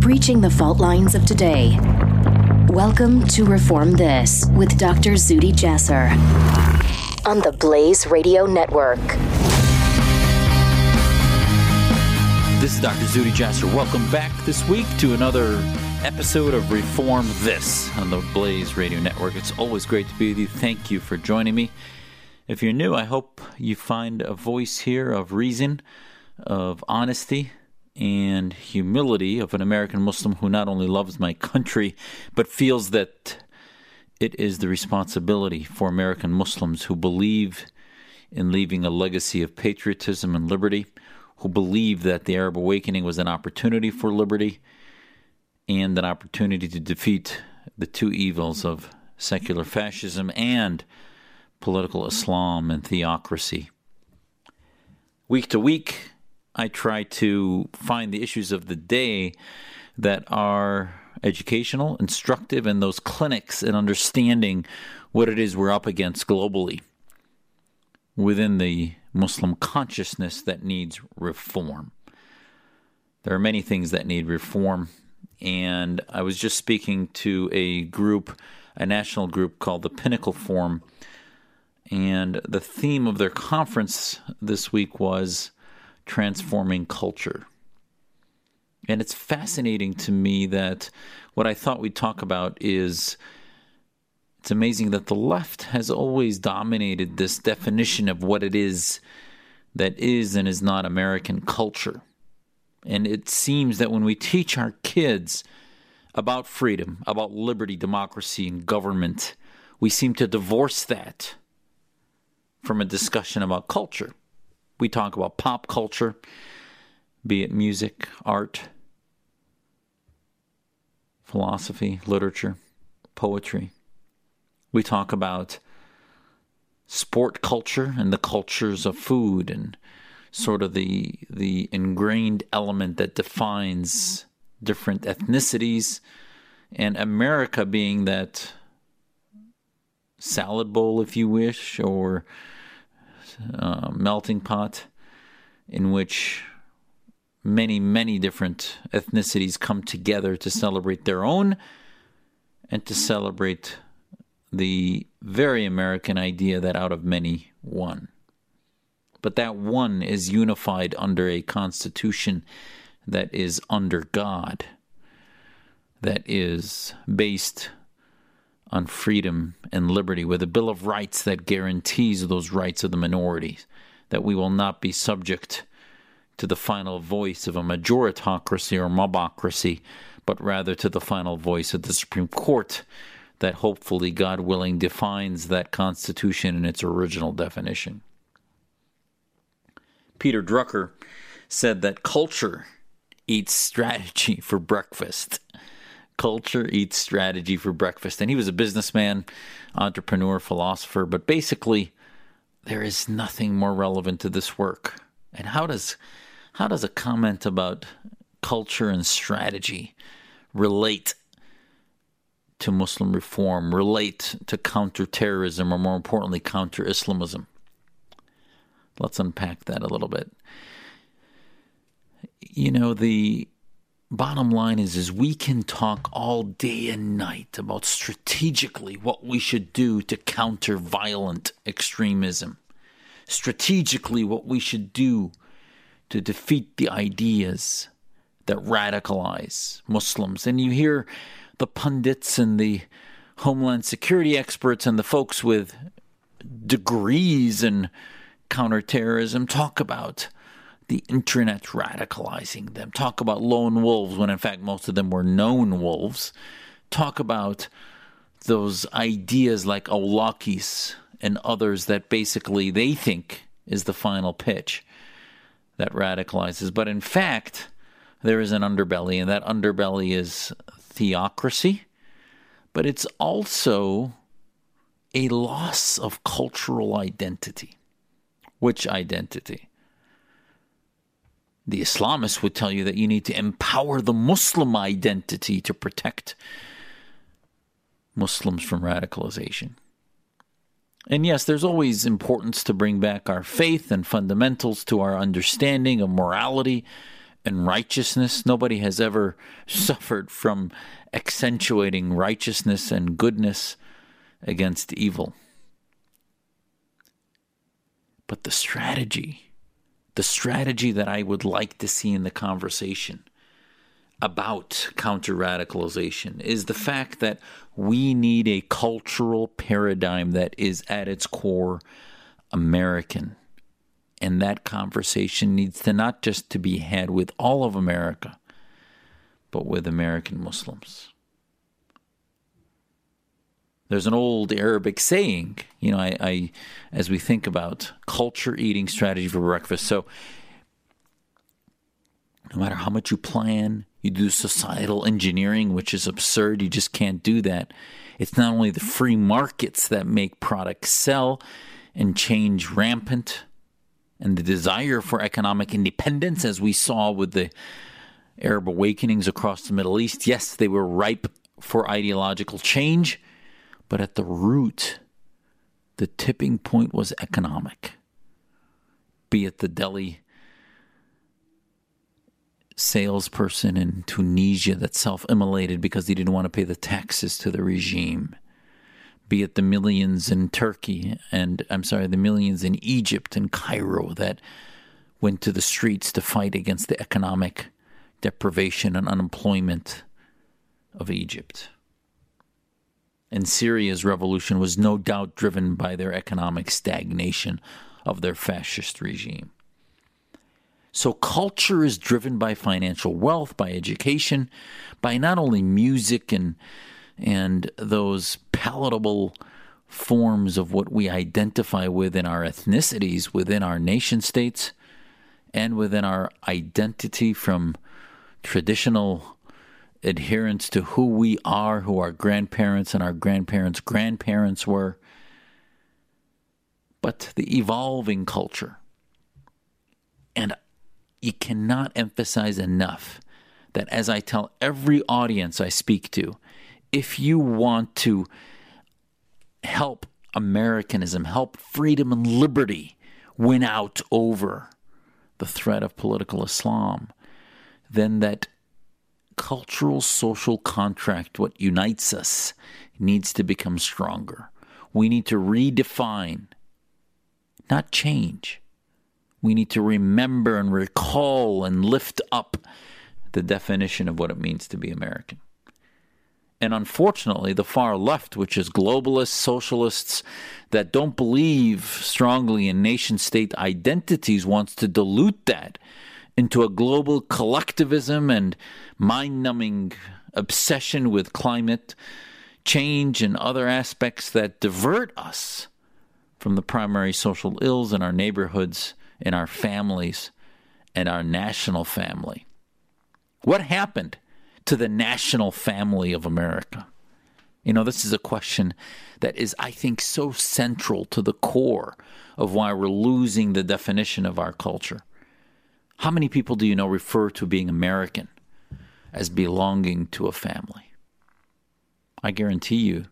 Breaching the fault lines of today. Welcome to Reform This with Dr. Zuhdi Jasser on the Blaze Radio Network. This is Dr. Zuhdi Jasser. Welcome back this week to another episode of Reform This on the Blaze Radio Network. It's always great to be with you. Thank you for joining me. If you're new, I hope you find a voice here of reason, of honesty, and humility of an American Muslim who not only loves my country, but feels that it is the responsibility for American Muslims who believe in leaving a legacy of patriotism and liberty, who believe that the Arab awakening was an opportunity for liberty and an opportunity to defeat the two evils of secular fascism and political Islam and theocracy. Week to week, I try to find the issues of the day that are educational, instructive, and those clinics in understanding what it is we're up against globally within the Muslim consciousness that needs reform. There are many things that need reform, and I was just speaking to a group, a national group called the Pinnacle Forum, and the theme of their conference this week was transforming culture. And it's fascinating to me that what I thought we'd talk about is it's amazing that the left has always dominated this definition of what it is that is and is not American culture. And it seems that when we teach our kids about freedom, about liberty, democracy, and government, we seem to divorce that from a discussion about culture. We talk about pop culture, be it music, art, philosophy, literature, poetry. We talk about sport culture and the cultures of food and sort of the the ingrained element that defines different ethnicities and America being that salad bowl if you wish or uh, melting pot in which many, many different ethnicities come together to celebrate their own and to celebrate the very American idea that out of many, one. But that one is unified under a constitution that is under God, that is based on freedom and liberty, with a Bill of Rights that guarantees those rights of the minorities, that we will not be subject to the final voice of a majoritocracy or mobocracy, but rather to the final voice of the Supreme Court that hopefully, God willing, defines that Constitution in its original definition. Peter Drucker said that culture eats strategy for breakfast culture eats strategy for breakfast. And he was a businessman, entrepreneur, philosopher, but basically there is nothing more relevant to this work. And how does how does a comment about culture and strategy relate to Muslim reform, relate to counterterrorism, or more importantly, counter Islamism? Let's unpack that a little bit. You know, the bottom line is is we can talk all day and night about strategically what we should do to counter violent extremism. Strategically what we should do to defeat the ideas that radicalize muslims. And you hear the pundits and the homeland security experts and the folks with degrees in counterterrorism talk about the internet radicalizing them. Talk about lone wolves when in fact most of them were known wolves. Talk about those ideas like Awlaki's and others that basically they think is the final pitch that radicalizes. But in fact, there is an underbelly, and that underbelly is theocracy, but it's also a loss of cultural identity. Which identity? The Islamists would tell you that you need to empower the Muslim identity to protect Muslims from radicalization. And yes, there's always importance to bring back our faith and fundamentals to our understanding of morality and righteousness. Nobody has ever suffered from accentuating righteousness and goodness against evil. But the strategy, the strategy that I would like to see in the conversation about counter radicalization is the fact that we need a cultural paradigm that is at its core American. And that conversation needs to not just to be had with all of America, but with American Muslims. There's an old Arabic saying, you know, I, I as we think about culture eating strategy for breakfast. So no matter how much you plan, you do societal engineering, which is absurd. You just can't do that. It's not only the free markets that make products sell and change rampant, and the desire for economic independence, as we saw with the Arab awakenings across the Middle East. Yes, they were ripe for ideological change, but at the root, the tipping point was economic. Be it the Delhi salesperson in Tunisia that self immolated because he didn't want to pay the taxes to the regime, be it the millions in Turkey and, I'm sorry, the millions in Egypt and Cairo that went to the streets to fight against the economic deprivation and unemployment of Egypt. And Syria's revolution was no doubt driven by their economic stagnation of their fascist regime. So culture is driven by financial wealth, by education, by not only music and and those palatable forms of what we identify with in our ethnicities, within our nation states, and within our identity from traditional adherence to who we are, who our grandparents and our grandparents' grandparents were, but the evolving culture. And you cannot emphasize enough that as I tell every audience I speak to, if you want to help Americanism, help freedom and liberty win out over the threat of political Islam, then that cultural social contract, what unites us, needs to become stronger. We need to redefine, not change we need to remember and recall and lift up the definition of what it means to be American. And unfortunately, the far left, which is globalists, socialists that don't believe strongly in nation state identities, wants to dilute that into a global collectivism and mind numbing obsession with climate change and other aspects that divert us from the primary social ills in our neighborhoods in our families and our national family. What happened to the national family of America? You know, this is a question that is, I think, so central to the core of why we're losing the definition of our culture. How many people do you know refer to being American as belonging to a family? I guarantee you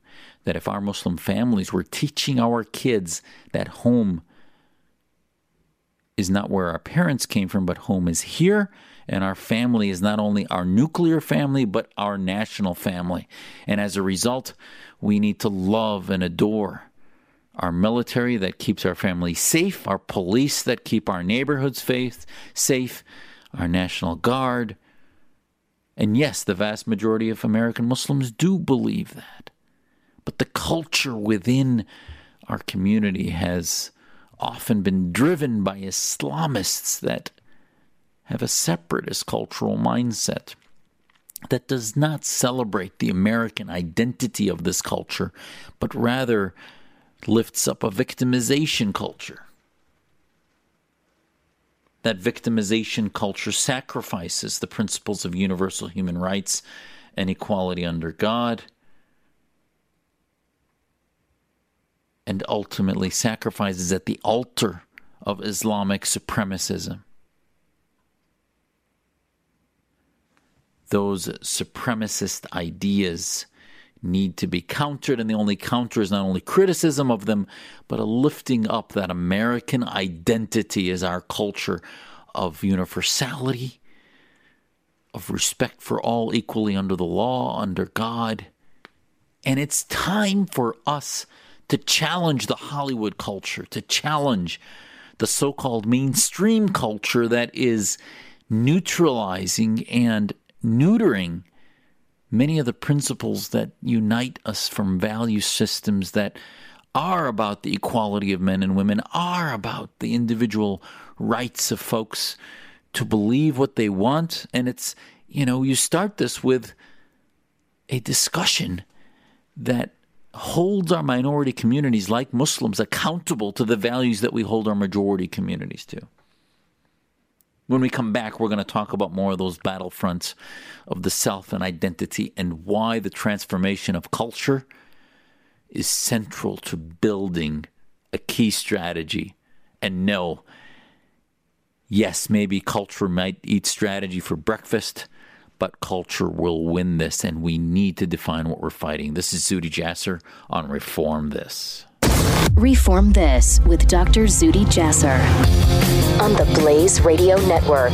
that if our Muslim families were teaching our kids that home is not where our parents came from, but home is here. And our family is not only our nuclear family, but our national family. And as a result, we need to love and adore our military that keeps our family safe, our police that keep our neighborhoods faith, safe, our National Guard. And yes, the vast majority of American Muslims do believe that. But the culture within our community has often been driven by Islamists that have a separatist cultural mindset that does not celebrate the American identity of this culture, but rather lifts up a victimization culture. That victimization culture sacrifices the principles of universal human rights and equality under God, and ultimately sacrifices at the altar of Islamic supremacism. Those supremacist ideas need to be countered, and the only counter is not only criticism of them, but a lifting up that American identity as our culture of universality, of respect for all equally under the law, under God. And it's time for us to challenge the Hollywood culture, to challenge the so called mainstream culture that is neutralizing and neutering many of the principles that unite us from value systems that are about the equality of men and women, are about the individual rights of folks to believe what they want. And it's, you know, you start this with a discussion that holds our minority communities, like Muslims, accountable to the values that we hold our majority communities to. When we come back, we're going to talk about more of those battlefronts of the self and identity and why the transformation of culture is central to building a key strategy. And no, yes, maybe culture might eat strategy for breakfast, but culture will win this, and we need to define what we're fighting. This is Zuhdi Jasser on Reform This. Reform This with Dr. Zuhdi Jasser on the Blaze Radio Network.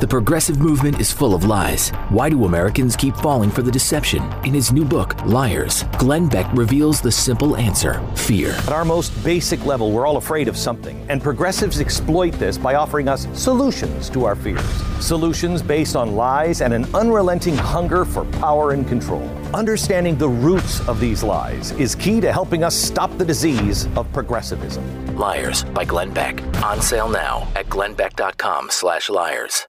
The progressive movement is full of lies. Why do Americans keep falling for the deception? In his new book, Liars, Glenn Beck reveals the simple answer fear. At our most basic level, we're all afraid of something, and progressives exploit this by offering us solutions to our fears. Solutions based on lies and an unrelenting hunger for power and control. Understanding the roots of these lies is key to helping us stop the disease of progressivism. Liars by Glenn Beck. On sale now at glennbeck.com slash liars.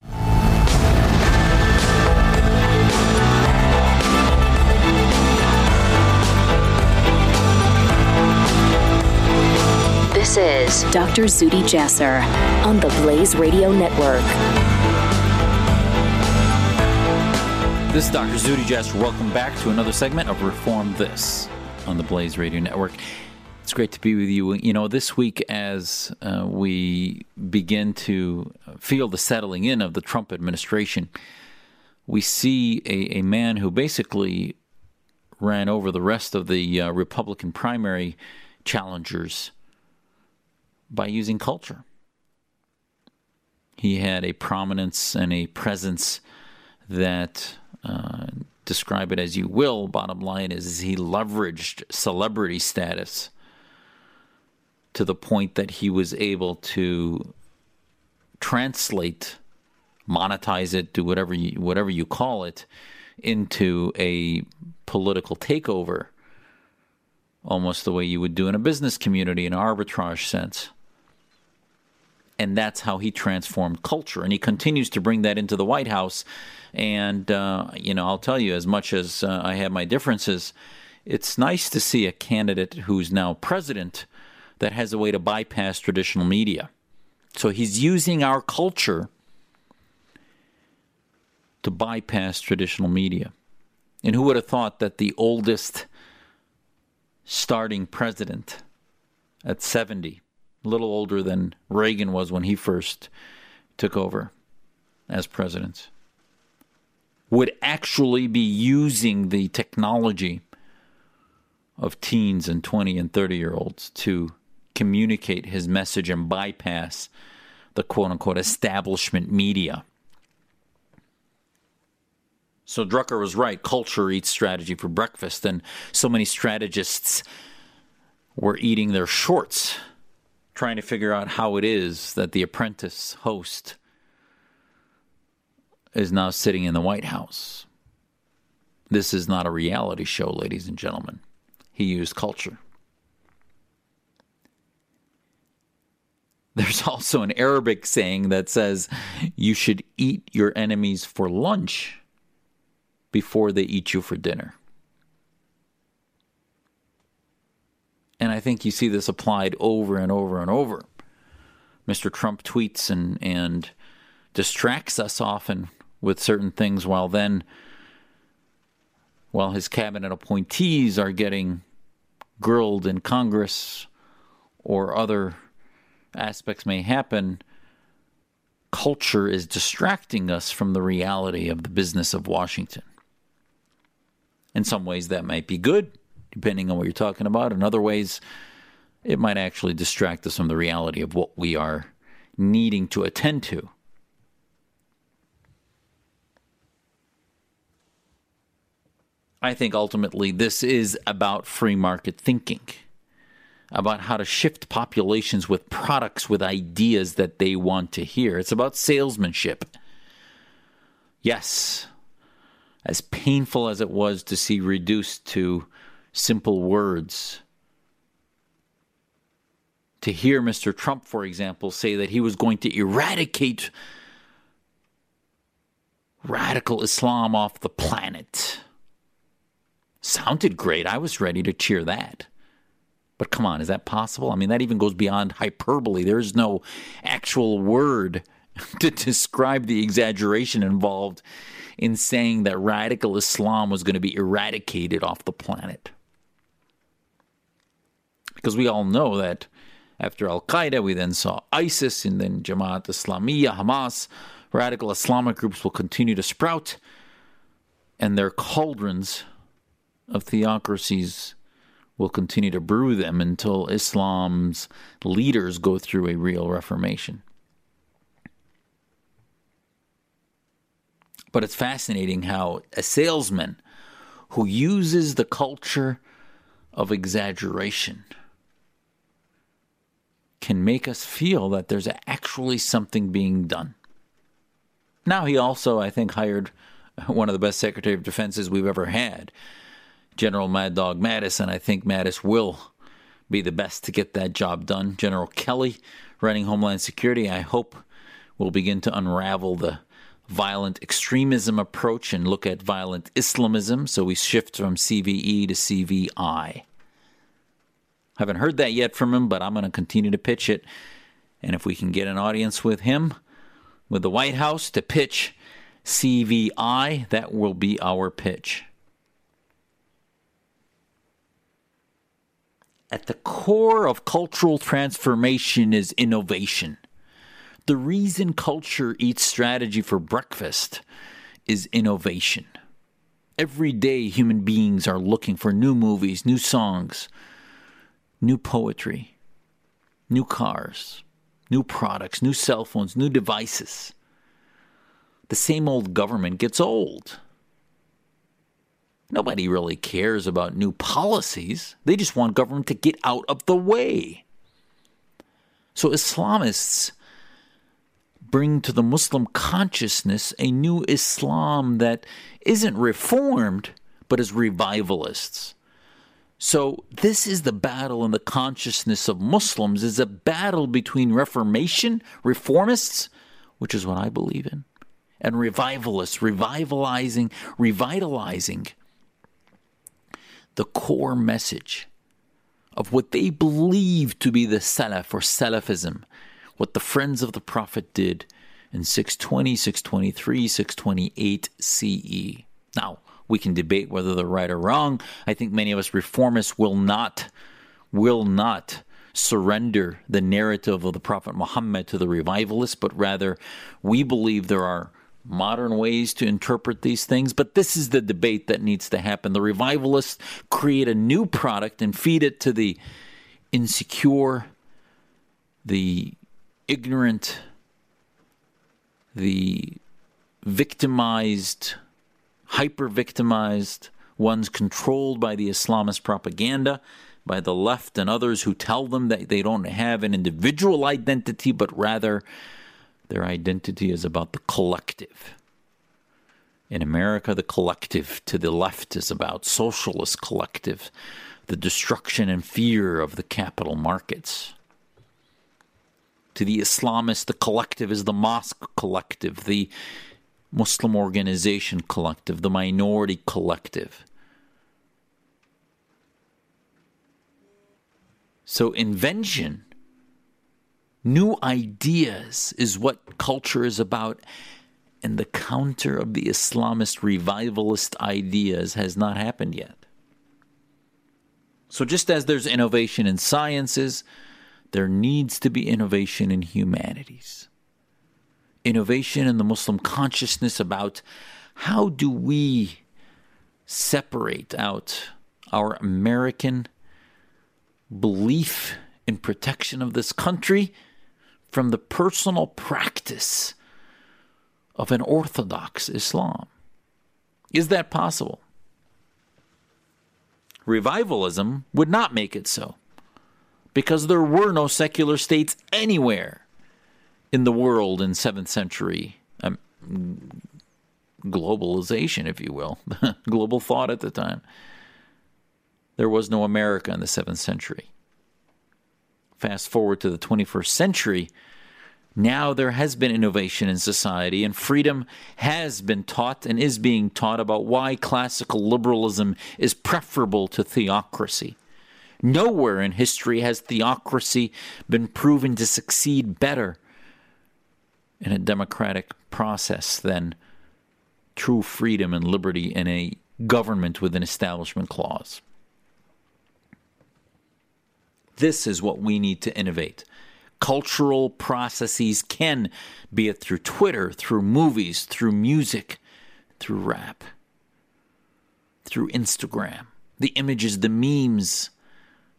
This is Dr. Zuhdi Jasser on the Blaze Radio Network. This is Dr. Zuhdi Jasser. Welcome back to another segment of Reform This on the Blaze Radio Network. It's great to be with you. You know, this week as uh, we begin to feel the settling in of the Trump administration, we see a, a man who basically ran over the rest of the uh, Republican primary challengers by using culture. He had a prominence and a presence that uh, describe it as you will. Bottom line is, is he leveraged celebrity status to the point that he was able to translate, monetize it, do whatever you, whatever you call it, into a political takeover, almost the way you would do in a business community in an arbitrage sense and that's how he transformed culture. And he continues to bring that into the White House. And, uh, you know, I'll tell you, as much as uh, I have my differences, it's nice to see a candidate who's now president that has a way to bypass traditional media. So he's using our culture to bypass traditional media. And who would have thought that the oldest starting president at 70 little older than Reagan was when he first took over as president, would actually be using the technology of teens and 20 and 30 year olds to communicate his message and bypass the quote unquote establishment media. So Drucker was right. Culture eats strategy for breakfast, and so many strategists were eating their shorts trying to figure out how it is that the apprentice host is now sitting in the White House. This is not a reality show, ladies and gentlemen. He used culture. There's also an Arabic saying that says you should eat your enemies for lunch before they eat you for dinner. And I think you see this applied over and over and over. Mr. Trump tweets and, and distracts us often with certain things while then while his cabinet appointees are getting grilled in Congress or other aspects may happen, culture is distracting us from the reality of the business of Washington. In some ways, that might be good, depending on what you're talking about. In other ways, it might actually distract us from the reality of what we are needing to attend to. I think ultimately this is about free market thinking, about how to shift populations with products, with ideas that they want to hear. It's about salesmanship. Yes, as painful as it was to see reduced to simple words. To hear Mr. Trump, for example, say that he was going to eradicate radical Islam off the planet sounded great. I was ready to cheer that. But come on, is that possible? I mean, that even goes beyond hyperbole. There's no actual word to describe the exaggeration involved in saying that radical Islam was going to be eradicated off the planet. Because we all know that after Al Qaeda, we then saw ISIS and then Jamaat Islamiyah, Hamas. Radical Islamic groups will continue to sprout, and their cauldrons of theocracies will continue to brew them until Islam's leaders go through a real reformation. But it's fascinating how a salesman who uses the culture of exaggeration can make us feel that there's actually something being done. Now, he also, I think, hired one of the best Secretary of Defenses we've ever had General Mad Dog Mattis, and I think Mattis will be the best to get that job done. General Kelly, running Homeland Security, I hope will begin to unravel the violent extremism approach and look at violent Islamism. So we shift from CVE to CVI. Haven't heard that yet from him, but I'm going to continue to pitch it. And if we can get an audience with him, with the White House to pitch CVI, that will be our pitch. At the core of cultural transformation is innovation. The reason culture eats strategy for breakfast is innovation. Every day, human beings are looking for new movies, new songs, new poetry, new cars, new products, new cell phones, new devices. The same old government gets old. Nobody really cares about new policies. They just want government to get out of the way. So Islamists bring to the Muslim consciousness a new Islam that isn't reformed, but is revivalists. So this is the battle in the consciousness of Muslims is a battle between reformation, reformists, which is what I believe in, and revivalists, revivalizing, revitalizing the core message of what they believe to be the Salaf or Salafism, what the friends of the Prophet did in 620, 623, 628 CE. Now, we can debate whether they're right or wrong. I think many of us reformists will not will not surrender the narrative of the Prophet Muhammad to the revivalists, but rather we believe there are modern ways to interpret these things, but this is the debate that needs to happen. The revivalists create a new product and feed it to the insecure, the ignorant, the victimized, hyper victimized, ones controlled by the Islamist propaganda, by the left and others who tell them that they don't have an individual identity, but rather their identity is about the collective. In America, the collective to the left is about socialist collective, the destruction and fear of the capital markets. To the Islamists, the collective is the mosque collective, the Muslim organization collective, the minority collective. So, invention, new ideas is what culture is about. And the counter of the Islamist revivalist ideas has not happened yet. So, just as there's innovation in sciences, there needs to be innovation in humanities. Innovation in the Muslim consciousness about how do we separate out our American belief in protection of this country from the personal practice of an orthodox Islam. Is that possible? Revivalism would not make it so because there were no secular states anywhere in the world in 7th century um, globalization, if you will, global thought at the time. There was no America in the 7th century. Fast forward to the 21st century, now there has been innovation in society, and freedom has been taught and is being taught about why classical liberalism is preferable to theocracy. Nowhere in history has theocracy been proven to succeed better in a democratic process than true freedom and liberty in a government with an establishment clause. This is what we need to innovate. Cultural processes can, be it through Twitter, through movies, through music, through rap, through Instagram, the images, the memes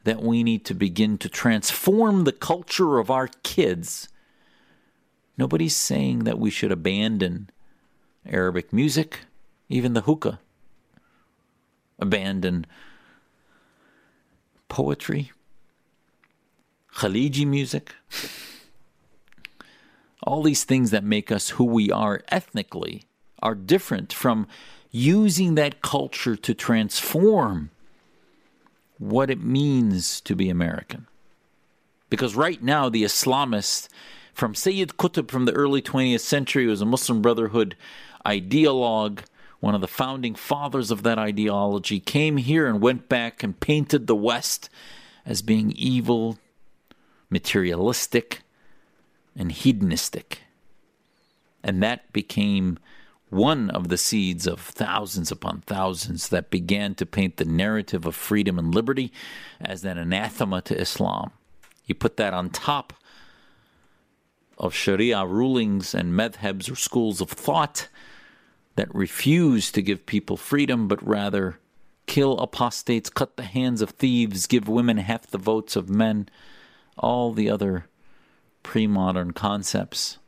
that we need to begin to transform the culture of our kids. Nobody's saying that we should abandon Arabic music, even the hookah, abandon poetry, Khaliji music, all these things that make us who we are ethnically are different from using that culture to transform what it means to be American. Because right now, the Islamists, from Sayyid Qutb from the early 20th century, who was a Muslim Brotherhood ideologue, one of the founding fathers of that ideology, came here and went back and painted the West as being evil, materialistic, and hedonistic. And that became one of the seeds of thousands upon thousands that began to paint the narrative of freedom and liberty as an anathema to Islam. You put that on top of Sharia rulings and madhabs or schools of thought that refuse to give people freedom but rather kill apostates, cut the hands of thieves, give women half the votes of men all the other pre modern concepts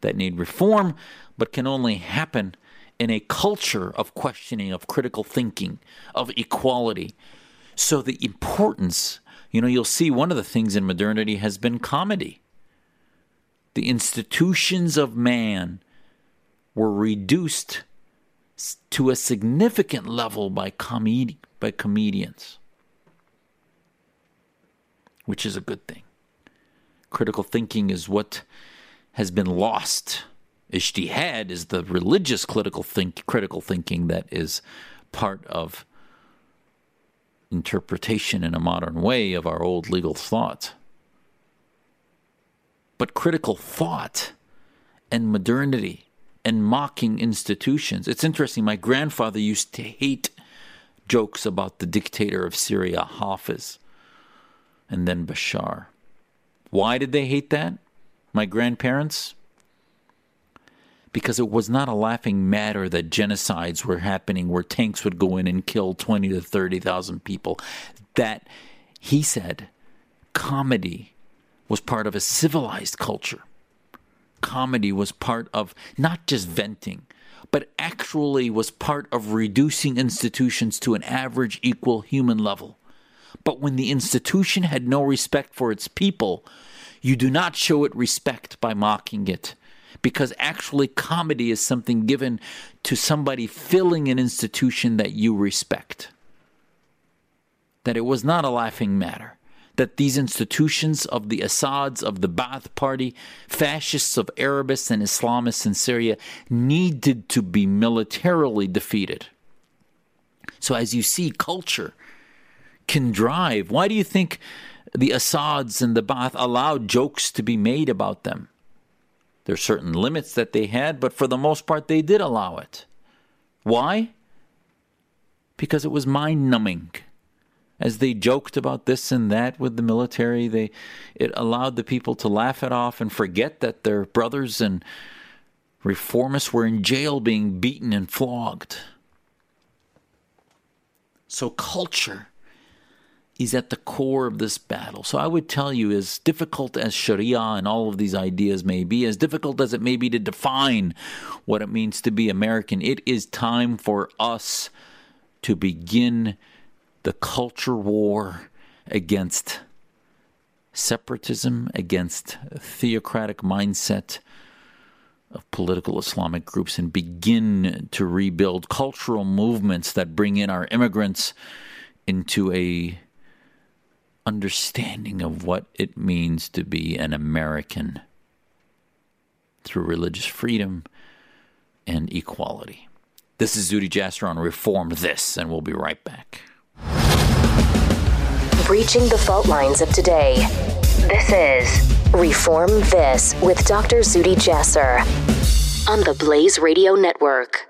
that need reform, but can only happen in a culture of questioning, of critical thinking, of equality. So, the importance, you know, you'll see one of the things in modernity has been comedy. The institutions of man were reduced to a significant level by, comed- by comedians which is a good thing. Critical thinking is what has been lost. Ijtihad is the religious critical, think, critical thinking that is part of interpretation in a modern way of our old legal thought. But critical thought and modernity and mocking institutions. It's interesting. My grandfather used to hate jokes about the dictator of Syria, Hafez and then Bashar. Why did they hate that? My grandparents? Because it was not a laughing matter that genocides were happening where tanks would go in and kill 20 to 30,000 people. That, he said, comedy was part of a civilized culture. Comedy was part of not just venting, but actually was part of reducing institutions to an average equal human level. But when the institution had no respect for its people, you do not show it respect by mocking it. Because actually, comedy is something given to somebody filling an institution that you respect. That it was not a laughing matter. That these institutions of the Assads, of the Ba'ath Party, fascists of Arabists and Islamists in Syria needed to be militarily defeated. So, as you see, culture can drive. Why do you think the Assads and the Ba'ath allowed jokes to be made about them. There are certain limits that they had, but for the most part, they did allow it. Why? Because it was mind numbing. As they joked about this and that with the military, they it allowed the people to laugh it off and forget that their brothers and reformists were in jail being beaten and flogged. So culture is at the core of this battle. So I would tell you, as difficult as Sharia and all of these ideas may be, as difficult as it may be to define what it means to be American, it is time for us to begin the culture war against separatism, against theocratic mindset of political Islamic groups, and begin to rebuild cultural movements that bring in our immigrants into a understanding of what it means to be an American through religious freedom and equality. This is Zuhdi Jasser on Reform This, and we'll be right back. Breaching the fault lines of today. This is Reform This with Dr. Zuhdi Jasser on the Blaze Radio Network.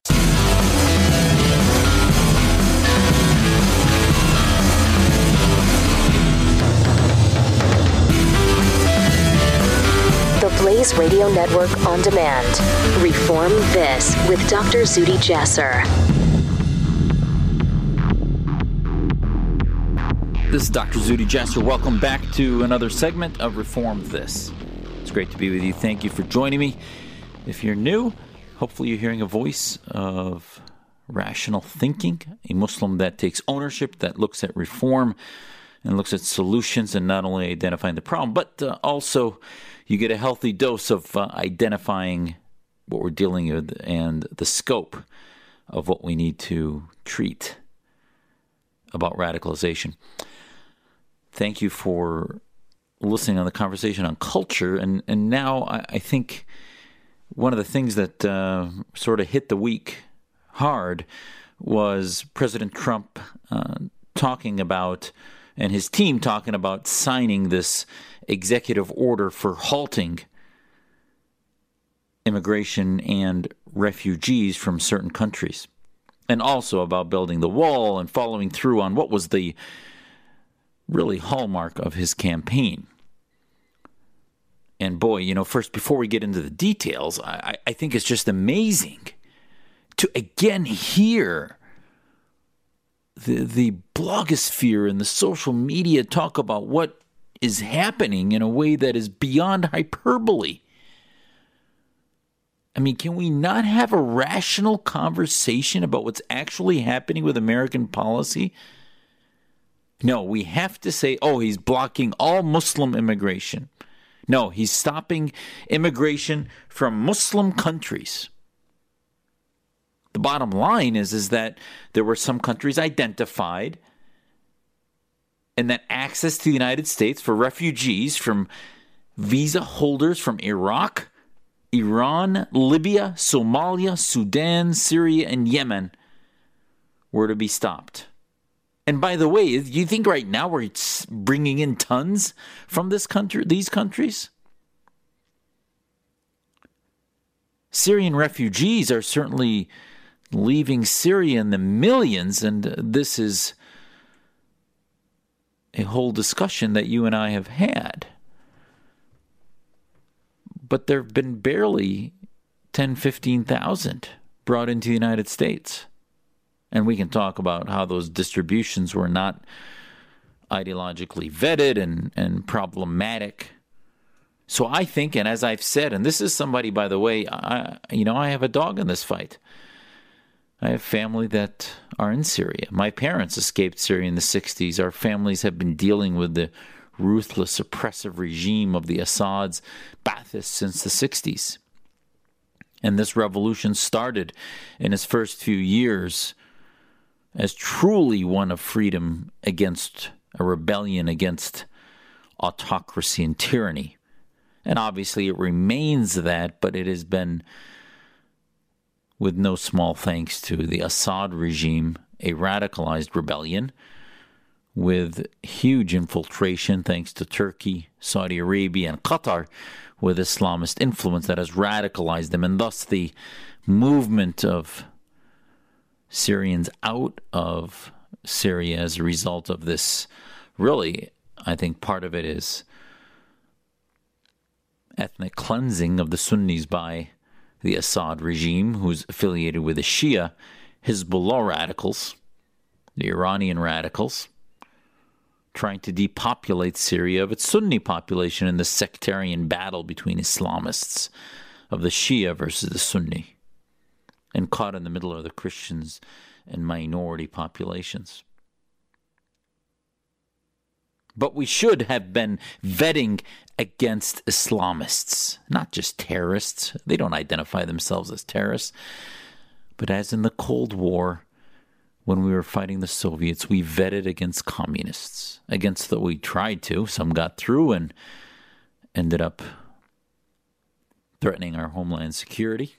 The Blaze Radio Network on demand. Reform This with Dr. Zuhdi Jasser. This is Dr. Zuhdi Jasser. Welcome back to another segment of Reform This. It's great to be with you. Thank you for joining me. If you're new, hopefully you're hearing a voice of rational thinking, a Muslim that takes ownership, that looks at reform and looks at solutions and not only identifying the problem, but uh, also you get a healthy dose of uh, identifying what we're dealing with and the scope of what we need to treat about radicalization. Thank you for listening on the conversation on culture. And, and now I, I think one of the things that uh, sort of hit the week hard was President Trump uh, talking about, and his team talking about signing this executive order for halting immigration and refugees from certain countries. And also about building the wall and following through on what was the really hallmark of his campaign and boy, you know, first, before we get into the details, I, I think it's just amazing to again hear the, the blogosphere and the social media talk about what is happening in a way that is beyond hyperbole. I mean, can we not have a rational conversation about what's actually happening with American policy? No, we have to say, oh, he's blocking all Muslim immigration. No, he's stopping immigration from Muslim countries. The bottom line is, is that there were some countries identified and that access to the United States for refugees from visa holders from Iraq, Iran, Libya, Somalia, Sudan, Syria, and Yemen were to be stopped. And by the way, you think right now we're bringing in tons from this country, these countries? Syrian refugees are certainly leaving Syria in the millions, and uh, this is a whole discussion that you and I have had. But there have been barely 10, 15,000 brought into the United States. And we can talk about how those distributions were not ideologically vetted and, and problematic. So I think, and as I've said, and this is somebody, by the way, I, you know, I have a dog in this fight. I have family that are in Syria. My parents escaped Syria in the 60s. Our families have been dealing with the ruthless, oppressive regime of the Assad's Ba'athists since the 60s. And this revolution started in its first few years as truly one of freedom against a rebellion against autocracy and tyranny. And obviously it remains that, but it has been with no small thanks to the Assad regime, a radicalized rebellion with huge infiltration thanks to Turkey, Saudi Arabia, and Qatar with Islamist influence that has radicalized them, and thus the movement of Syrians out of Syria as a result of this. Really, I think part of it is ethnic cleansing of the Sunnis by the Assad regime, who's affiliated with the Shia Hezbollah radicals, the Iranian radicals, trying to depopulate Syria of its Sunni population in the sectarian battle between Islamists of the Shia versus the Sunni, and caught in the middle of the Christians and minority populations. But we should have been vetting against Islamists, not just terrorists. They don't identify themselves as terrorists. But as in the Cold War, when we were fighting the Soviets, we vetted against communists, against that we tried to. Some got through and ended up threatening our homeland security.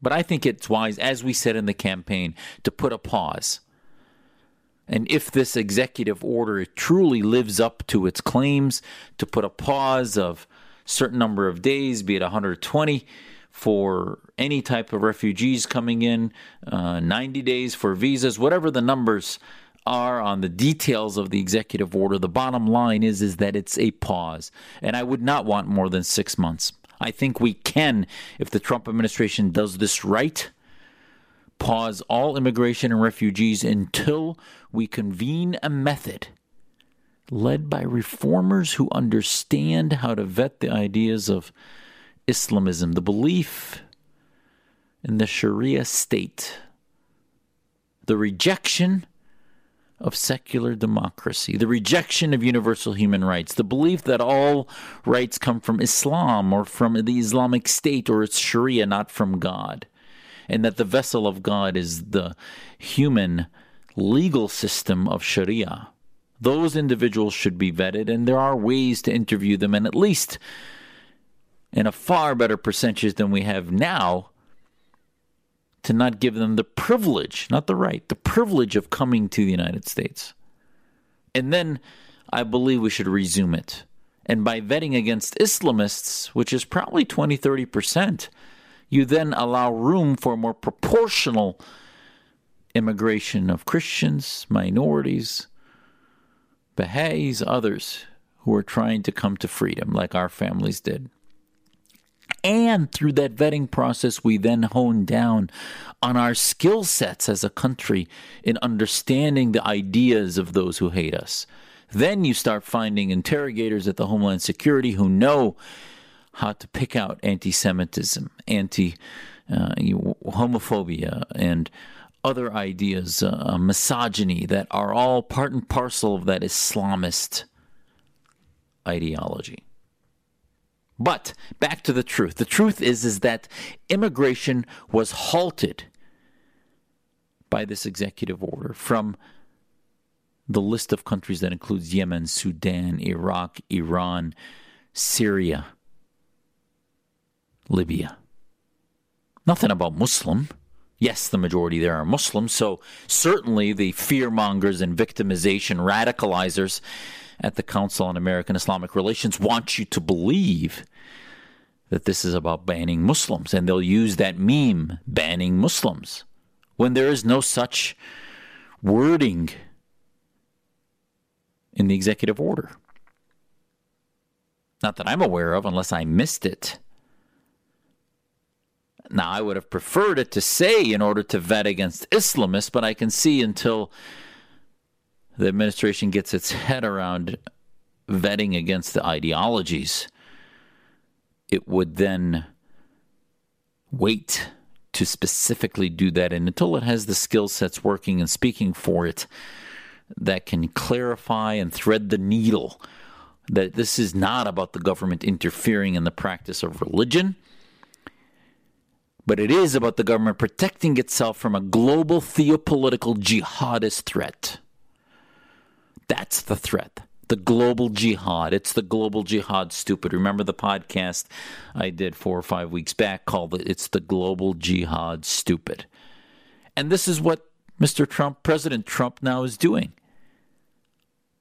But I think it's wise, as we said in the campaign, to put a pause and if this executive order truly lives up to its claims to put a pause of certain number of days, be it 120 for any type of refugees coming in, uh, 90 days for visas, whatever the numbers are on the details of the executive order, the bottom line is is that it's a pause, and I would not want more than six months. I think we can, if the Trump administration does this right, pause all immigration and refugees until we convene a method led by reformers who understand how to vet the ideas of Islamism, the belief in the Sharia state, the rejection of secular democracy, the rejection of universal human rights, the belief that all rights come from Islam or from the Islamic State or its Sharia, not from God and that the vessel of God is the human legal system of Sharia. Those individuals should be vetted, and there are ways to interview them, and at least in a far better percentage than we have now, to not give them the privilege, not the right, the privilege of coming to the United States. And then I believe we should resume it. And by vetting against Islamists, which is probably 20, 30 percent, you then allow room for more proportional immigration of Christians, minorities, Baha'is, others who are trying to come to freedom, like our families did. And through that vetting process, we then hone down on our skill sets as a country in understanding the ideas of those who hate us. Then you start finding interrogators at the Homeland Security who know how to pick out anti Semitism, anti uh, homophobia, and other ideas, uh, misogyny, that are all part and parcel of that Islamist ideology. But back to the truth. The truth is is that immigration was halted by this executive order from the list of countries that includes Yemen, Sudan, Iraq, Iran, Syria, Libya. Nothing about Muslim. Yes, the majority there are Muslims, so certainly the fear mongers and victimization radicalizers at the Council on American Islamic Relations want you to believe that this is about banning Muslims, and they'll use that meme, banning Muslims, when there is no such wording in the executive order. Not that I'm aware of, unless I missed it. Now, I would have preferred it to say in order to vet against Islamists, but I can see until the administration gets its head around vetting against the ideologies, it would then wait to specifically do that. And until it has the skill sets working and speaking for it that can clarify and thread the needle that this is not about the government interfering in the practice of religion, but it is about the government protecting itself from a global theopolitical jihadist threat. That's the threat. The global jihad. It's the global jihad, stupid. Remember the podcast I did four or five weeks back called it It's the Global Jihad, stupid. And this is what Mr. Trump, President Trump, now is doing.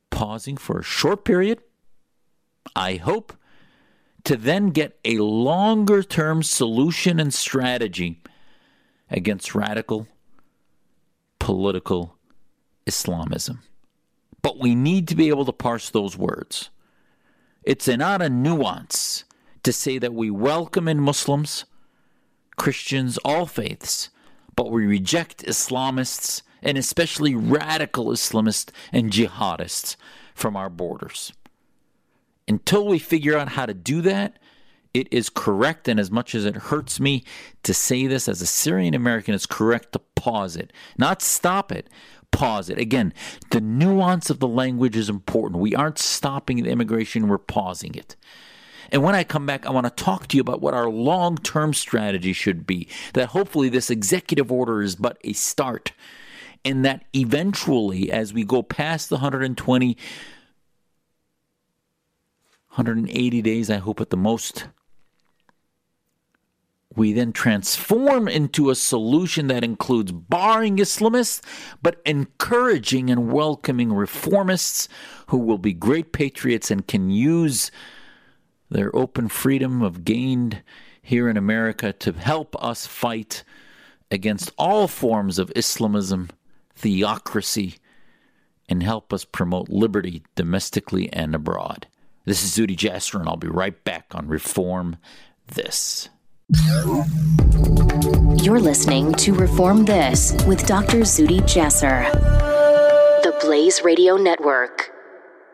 Pausing for a short period, I hope, to then get a longer term solution and strategy against radical political Islamism. But we need to be able to parse those words. It's not a nuance to say that we welcome in Muslims, Christians, all faiths, but we reject Islamists and especially radical Islamists and jihadists from our borders. Until we figure out how to do that, it is correct, and as much as it hurts me to say this as a Syrian American, it's correct to pause it, not stop it, pause it. Again, the nuance of the language is important. We aren't stopping the immigration, we're pausing it. And when I come back, I want to talk to you about what our long term strategy should be. That hopefully this executive order is but a start. And that eventually, as we go past the 120, 180 days, I hope at the most, we then transform into a solution that includes barring Islamists, but encouraging and welcoming reformists who will be great patriots and can use their open freedom of gained here in America to help us fight against all forms of Islamism, theocracy, and help us promote liberty domestically and abroad. This is Zuhdi Jasser, and I'll be right back on Reform This. You're listening to Reform This with Dr. Zuhdi Jasser, the Blaze Radio Network.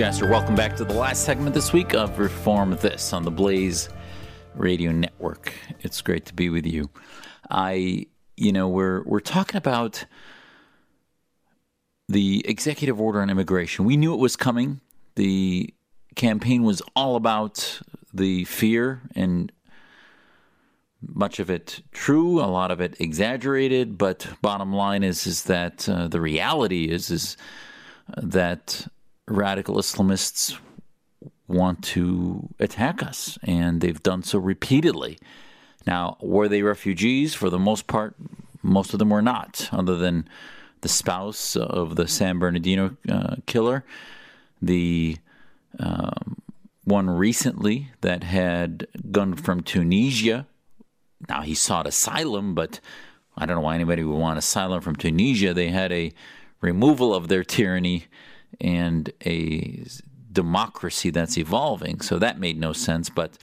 Jasser. Welcome back to the last segment this week of Reform This on the Blaze Radio Network. It's great to be with you. I, you know, we're we're talking about the executive order on immigration. We knew it was coming. The campaign was all about the fear and much of it true, a lot of it exaggerated, but bottom line is is that uh, the reality is is that radical Islamists want to attack us, and they've done so repeatedly. Now, were they refugees? For the most part, most of them were not, other than the spouse of the San Bernardino uh, killer, the um, one recently that had gone from Tunisia. Now he sought asylum, but I don't know why anybody would want asylum from Tunisia. They had a removal of their tyranny and a democracy that's evolving. So that made no sense. But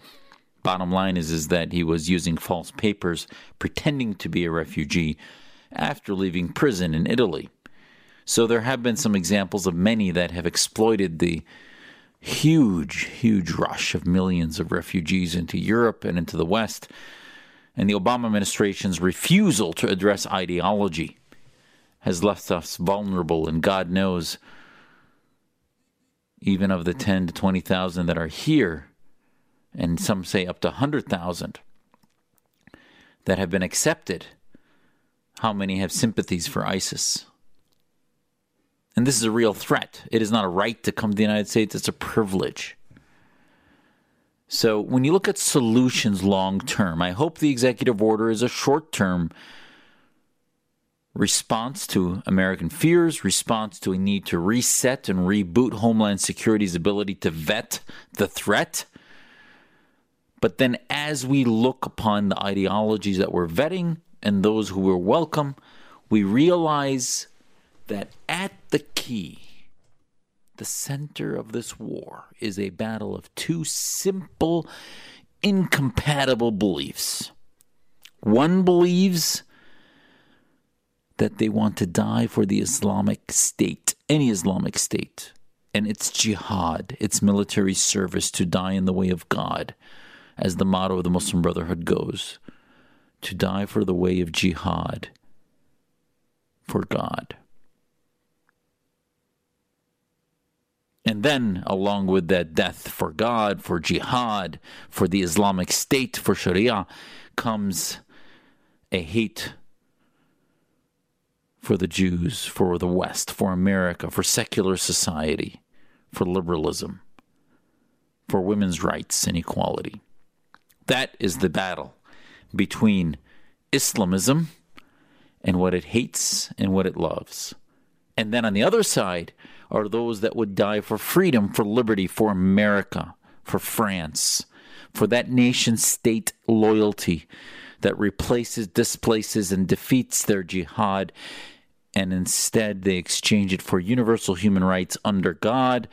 bottom line is, is that he was using false papers, pretending to be a refugee after leaving prison in Italy. So there have been some examples of many that have exploited the huge, huge rush of millions of refugees into Europe and into the West, and the Obama administration's refusal to address ideology has left us vulnerable, and God knows, even of the 10 to 20,000 that are here, and some say up to 100,000 that have been accepted, how many have sympathies for ISIS? And this is a real threat. It is not a right to come to the United States, it's a privilege. So when you look at solutions long term, I hope the executive order is a short term response to American fears, response to a need to reset and reboot Homeland Security's ability to vet the threat. But then, as we look upon the ideologies that we're vetting and those who we're welcome, we realize that at the key, the center of this war is a battle of two simple, incompatible beliefs. One believes that they want to die for the Islamic State, any Islamic State, and its jihad, its military service to die in the way of God, as the motto of the Muslim Brotherhood goes to die for the way of jihad for God. And then, along with that death for God, for jihad, for the Islamic State, for Sharia, comes a hate for the Jews, for the West, for America, for secular society, for liberalism, for women's rights and equality. That is the battle between Islamism and what it hates and what it loves. And then on the other side are those that would die for freedom, for liberty, for America, for France, for that nation state loyalty that replaces, displaces, and defeats their jihad and instead they exchange it for universal human rights under God,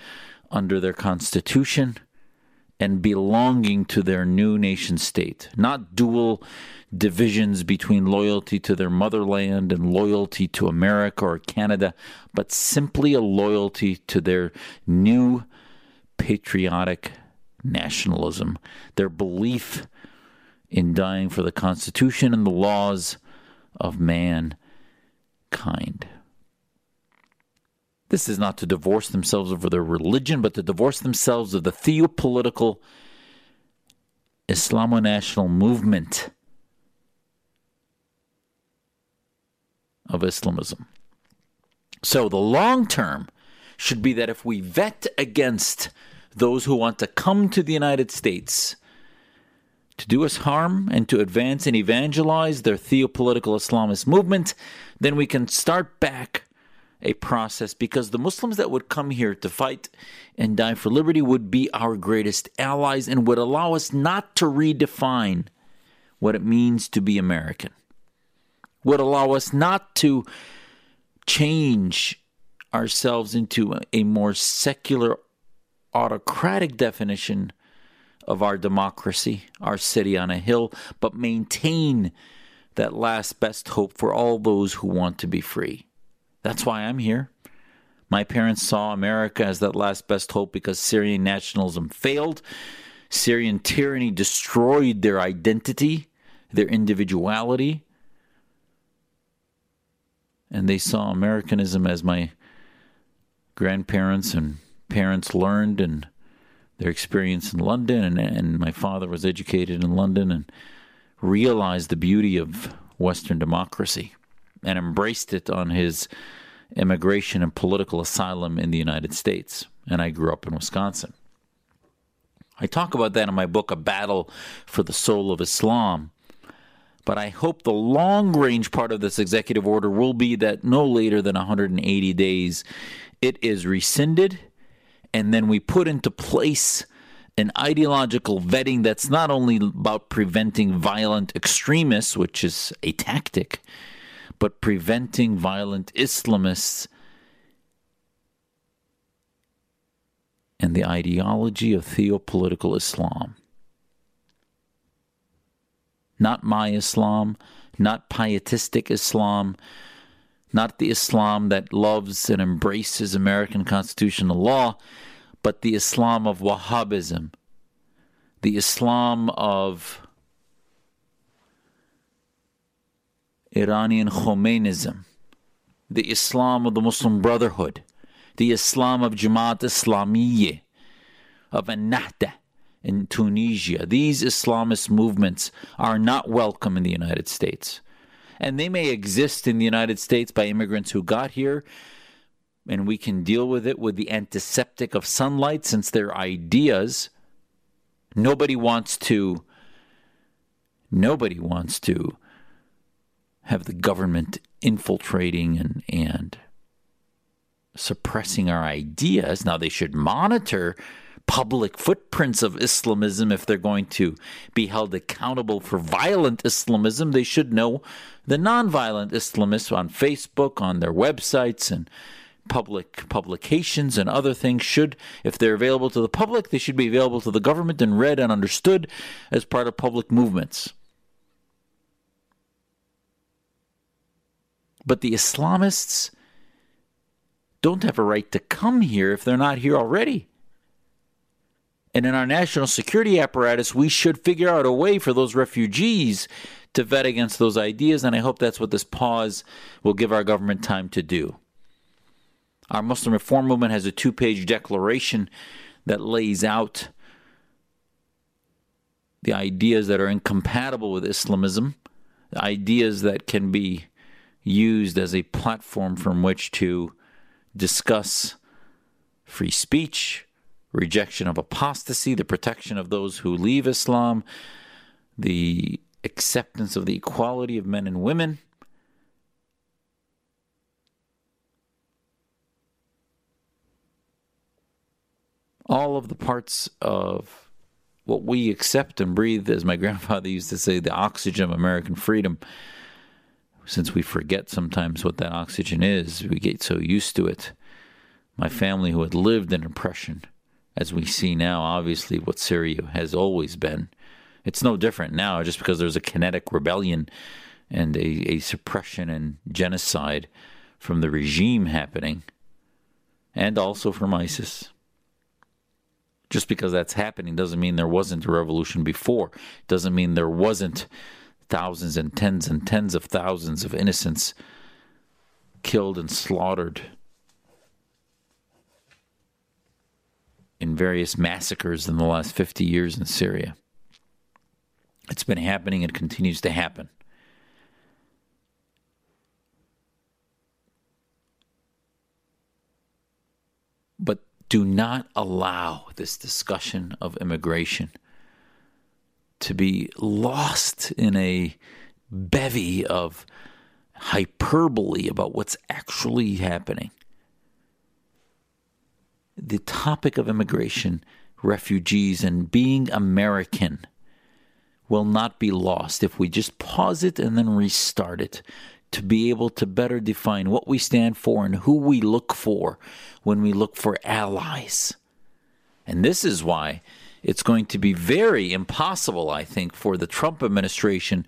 under their constitution, and belonging to their new nation state. Not dual divisions between loyalty to their motherland and loyalty to America or Canada, but simply a loyalty to their new patriotic nationalism, their belief in dying for the Constitution and the laws of man kind. This is not to divorce themselves over their religion, but to divorce themselves of the theopolitical Islamo national movement of Islamism. So the long term should be that if we vet against those who want to come to the United States to do us harm and to advance and evangelize their theopolitical Islamist movement, then we can start back a process because the Muslims that would come here to fight and die for liberty would be our greatest allies and would allow us not to redefine what it means to be American, would allow us not to change ourselves into a more secular, autocratic definition of our democracy, our city on a hill, but maintain that last best hope for all those who want to be free. That's why I'm here. My parents saw America as that last best hope because Syrian nationalism failed. Syrian tyranny destroyed their identity, their individuality. And they saw Americanism as my grandparents and parents learned and their experience in London, and, and my father was educated in London and realized the beauty of Western democracy and embraced it on his immigration and political asylum in the United States. And I grew up in Wisconsin. I talk about that in my book, A Battle for the Soul of Islam. But I hope the long range part of this executive order will be that no later than 180 days it is rescinded and then we put into place an ideological vetting that's not only about preventing violent extremists, which is a tactic, but preventing violent Islamists and the ideology of theopolitical Islam. Not my Islam, not pietistic Islam, not the Islam that loves and embraces American constitutional law, but the Islam of Wahhabism, the Islam of Iranian Khomeinism, the Islam of the Muslim Brotherhood, the Islam of Jamaat Islamiyya, of Ennahda in Tunisia. These Islamist movements are not welcome in the United States and they may exist in the United States by immigrants who got here, and we can deal with it with the antiseptic of sunlight since their ideas Nobody wants to nobody wants to have the government infiltrating and and suppressing our ideas. Now they should monitor public footprints of Islamism if they're going to be held accountable for violent Islamism. They should know the nonviolent Islamists on Facebook, on their websites, and public publications and other things should, if they're available to the public, they should be available to the government and read and understood as part of public movements. But the Islamists don't have a right to come here if they're not here already. And in our national security apparatus, we should figure out a way for those refugees to vet against those ideas. And I hope that's what this pause will give our government time to do. Our Muslim Reform Movement has a two page declaration that lays out the ideas that are incompatible with Islamism, ideas that can be used as a platform from which to discuss free speech, rejection of apostasy, the protection of those who leave Islam, the acceptance of the equality of men and women. All of the parts of what we accept and breathe, as my grandfather used to say, the oxygen of American freedom. Since we forget sometimes what that oxygen is, we get so used to it. My family, who had lived in oppression, as we see now, obviously, what Syria has always been. It's no different now just because there's a kinetic rebellion and a, a suppression and genocide from the regime happening, and also from ISIS. Just because that's happening doesn't mean there wasn't a revolution before. Doesn't mean there wasn't thousands and tens and tens of thousands of innocents killed and slaughtered in various massacres in the last 50 years in Syria. It's been happening and continues to happen. But do not allow this discussion of immigration to be lost in a bevy of hyperbole about what's actually happening the topic of immigration, refugees, and being American will not be lost if we just pause it and then restart it to be able to better define what we stand for and who we look for when we look for allies. And this is why it's going to be very impossible, I think, for the Trump administration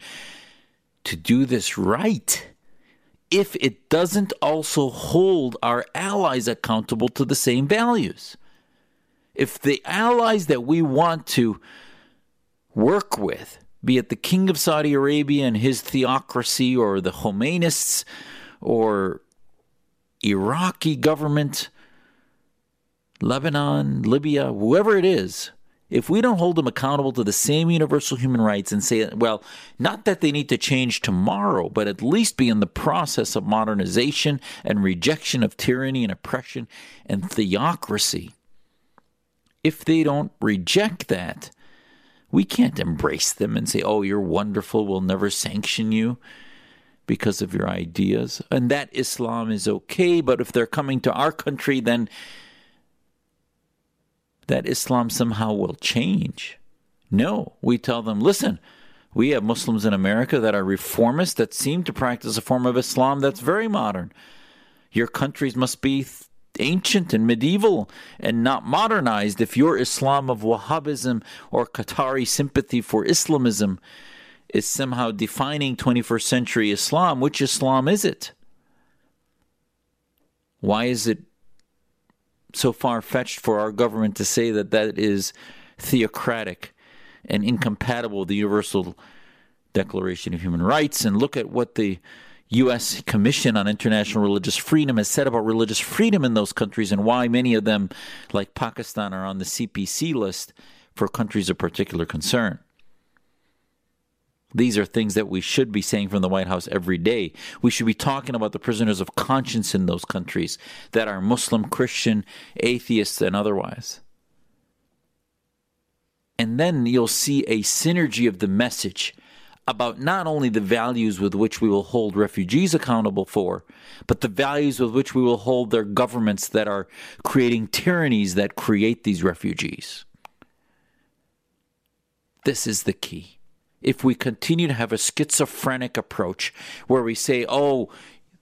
to do this right if it doesn't also hold our allies accountable to the same values. If the allies that we want to work with, be it the King of Saudi Arabia and his theocracy, or the Khomeinists, or Iraqi government, Lebanon, Libya, whoever it is, if we don't hold them accountable to the same universal human rights and say, well, not that they need to change tomorrow, but at least be in the process of modernization and rejection of tyranny and oppression and theocracy, if they don't reject that, we can't embrace them and say, oh, you're wonderful, we'll never sanction you because of your ideas. And that Islam is okay, but if they're coming to our country, then that Islam somehow will change. No, we tell them, listen, we have Muslims in America that are reformists that seem to practice a form of Islam that's very modern. Your countries must be ancient and medieval and not modernized if your Islam of Wahhabism or Qatari sympathy for Islamism is somehow defining 21st century Islam. Which Islam is it? Why is it so far fetched for our government to say that that is theocratic and incompatible with the Universal Declaration of Human Rights. And look at what the U.S. Commission on International Religious Freedom has said about religious freedom in those countries and why many of them, like Pakistan, are on the CPC list for countries of particular concern. These are things that we should be saying from the White House every day. We should be talking about the prisoners of conscience in those countries that are Muslim, Christian, atheists, and otherwise. And then you'll see a synergy of the message about not only the values with which we will hold refugees accountable for, but the values with which we will hold their governments that are creating tyrannies that create these refugees. This is the key. If we continue to have a schizophrenic approach where we say, oh,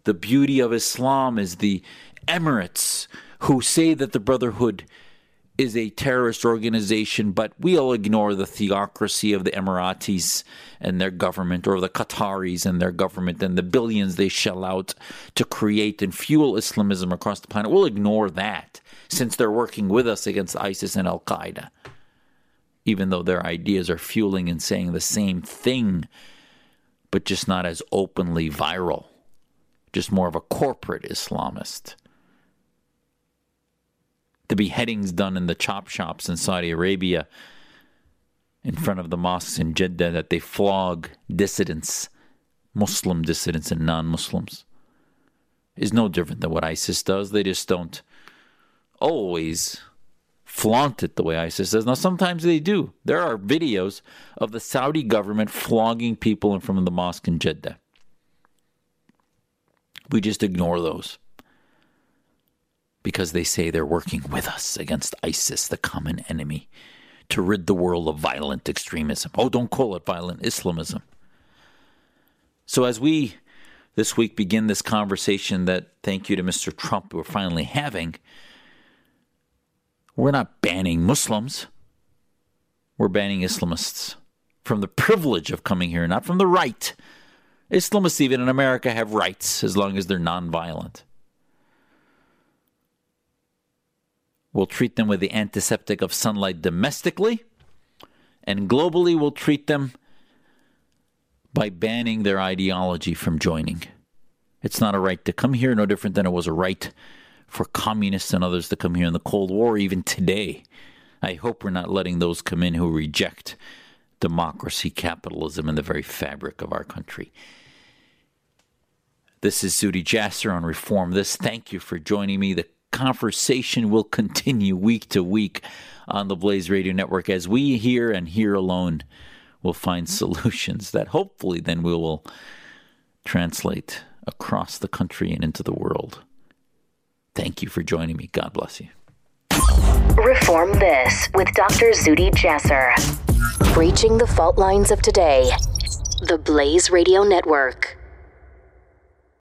the beauty of Islam is the Emirates who say that the Brotherhood is a terrorist organization, but we'll ignore the theocracy of the Emiratis and their government, or the Qataris and their government, and the billions they shell out to create and fuel Islamism across the planet. We'll ignore that since they're working with us against ISIS and Al Qaeda, even though their ideas are fueling and saying the same thing, but just not as openly viral, just more of a corporate Islamist the beheadings done in the chop shops in Saudi Arabia in front of the mosques in Jeddah that they flog dissidents, Muslim dissidents and non Muslims, is no different than what ISIS does. They just don't always flaunt it the way ISIS does. Now, sometimes they do. There are videos of the Saudi government flogging people in front of the mosque in Jeddah. We just ignore those because they say they're working with us against ISIS, the common enemy, to rid the world of violent extremism. Oh, don't call it violent Islamism. So, as we this week begin this conversation that, thank you to Mr. Trump, we're finally having, we're not banning Muslims, we're banning Islamists from the privilege of coming here, not from the right. Islamists, even in America, have rights as long as they're nonviolent. We'll treat them with the antiseptic of sunlight domestically, and globally, we'll treat them by banning their ideology from joining. It's not a right to come here, no different than it was a right for communists and others to come here in the Cold War, even today. I hope we're not letting those come in who reject democracy, capitalism, and the very fabric of our country. This is Zuhdi Jasser on Reform This. Thank you for joining me. The conversation will continue week to week on the Blaze Radio Network as we here and here alone will find mm-hmm. solutions that hopefully then we will translate across the country and into the world. Thank you for joining me. God bless you. Reform This with Dr. Zuhdi Jasser. Reaching the fault lines of today. The Blaze Radio Network.